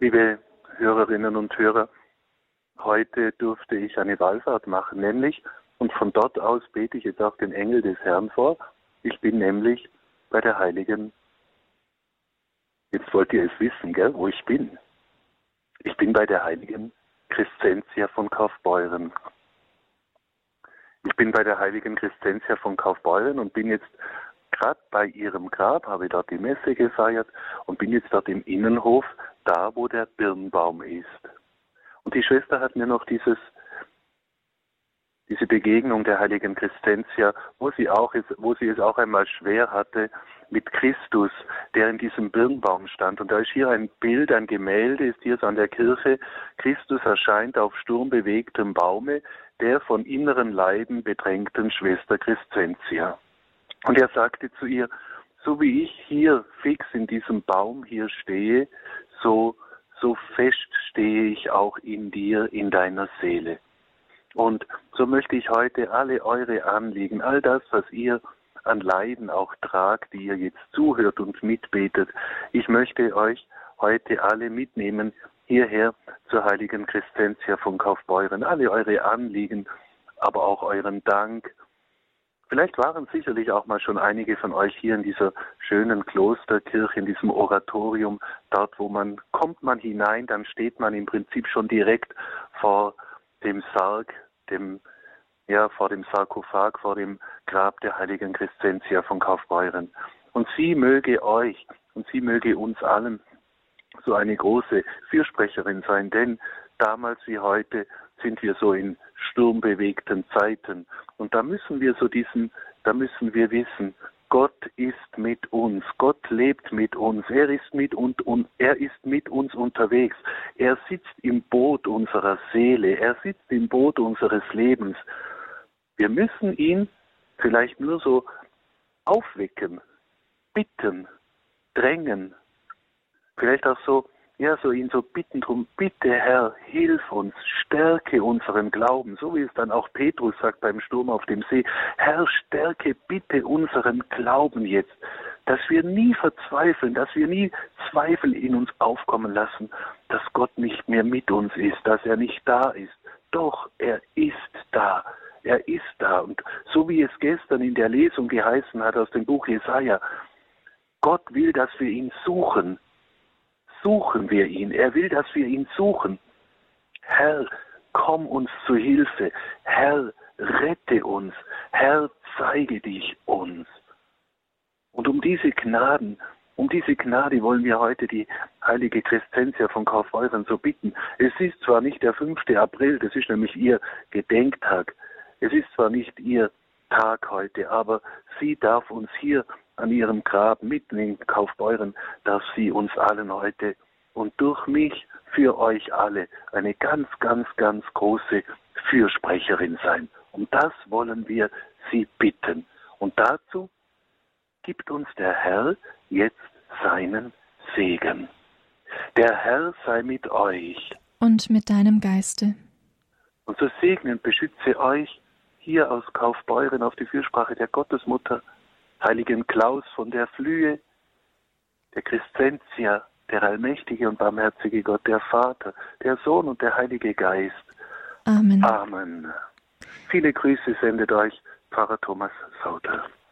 Liebe Hörerinnen und Hörer, heute durfte ich eine Wallfahrt machen, nämlich, und von dort aus bete ich jetzt auch den Engel des Herrn vor, ich bin nämlich bei der heiligen, jetzt wollt ihr es wissen, gell, wo ich bin. Ich bin bei der heiligen Crescentia von Kaufbeuren. Ich bin bei der heiligen Crescentia von Kaufbeuren und bin jetzt gerade bei ihrem Grab, habe dort die Messe gefeiert und bin jetzt dort im Innenhof, da wo der Birnbaum ist. Und die Schwester hat mir noch dieses, diese Begegnung der heiligen Crescentia, wo sie, auch ist, wo sie es auch einmal schwer hatte, mit Christus, der in diesem Birnbaum stand. Und da ist hier ein Bild, ein Gemälde, ist hier so an der Kirche. Christus erscheint auf sturmbewegtem Baume, der von inneren Leiden bedrängten Schwester Crescentia. Und er sagte zu ihr, so wie ich hier fix in diesem Baum hier stehe, so, so fest stehe ich auch in dir, in deiner Seele. Und so möchte ich heute alle eure Anliegen, all das, was ihr an Leiden auch tragt, die ihr jetzt zuhört und mitbetet, ich möchte euch heute alle mitnehmen hierher zur heiligen Christentia von Kaufbeuren, alle eure Anliegen, aber auch euren Dank, Vielleicht waren sicherlich auch mal schon einige von euch hier in dieser schönen Klosterkirche, in diesem Oratorium, dort, wo man, kommt man hinein, dann steht man im Prinzip schon direkt vor dem Sarg, dem, ja, vor dem Sarkophag, vor dem Grab der heiligen Crescentia von Kaufbeuren. Und sie möge euch und sie möge uns allen so eine große Fürsprecherin sein, denn damals wie heute sind wir so in sturmbewegten Zeiten. Und da müssen wir so diesen, da müssen wir wissen, Gott ist mit uns, Gott lebt mit uns, er ist mit und, und er ist mit uns unterwegs. Er sitzt im Boot unserer Seele, er sitzt im Boot unseres Lebens. Wir müssen ihn vielleicht nur so aufwecken, bitten, drängen, vielleicht auch so ja, so ihn so bitten drum, bitte Herr, hilf uns, stärke unseren Glauben, so wie es dann auch Petrus sagt beim Sturm auf dem See, Herr, stärke bitte unseren Glauben jetzt, dass wir nie verzweifeln, dass wir nie Zweifel in uns aufkommen lassen, dass Gott nicht mehr mit uns ist, dass er nicht da ist. Doch, er ist da. Er ist da. Und so wie es gestern in der Lesung geheißen hat aus dem Buch Jesaja, Gott will, dass wir ihn suchen, suchen wir ihn. Er will, dass wir ihn suchen. Herr, komm uns zu Hilfe. Herr, rette uns. Herr, zeige dich uns. Und um diese Gnaden, um diese Gnade wollen wir heute die heilige Crescentia von Kaufhäusern so bitten. Es ist zwar nicht der 5. April, das ist nämlich ihr Gedenktag. Es ist zwar nicht ihr Tag heute, aber sie darf uns hier an ihrem Grab mitten in Kaufbeuren, darf sie uns allen heute und durch mich für euch alle eine ganz, ganz, ganz große Fürsprecherin sein. Um das wollen wir Sie bitten. Und dazu gibt uns der Herr jetzt seinen Segen. Der Herr sei mit euch. Und mit deinem Geiste. Und so segne und beschütze euch hier aus Kaufbeuren auf die Fürsprache der Gottesmutter, heiligen Klaus von der Flühe, der Crescentia, der allmächtige und barmherzige Gott, der Vater, der Sohn und der Heilige Geist. Amen. Amen. Viele Grüße sendet euch Pfarrer Thomas Sauter.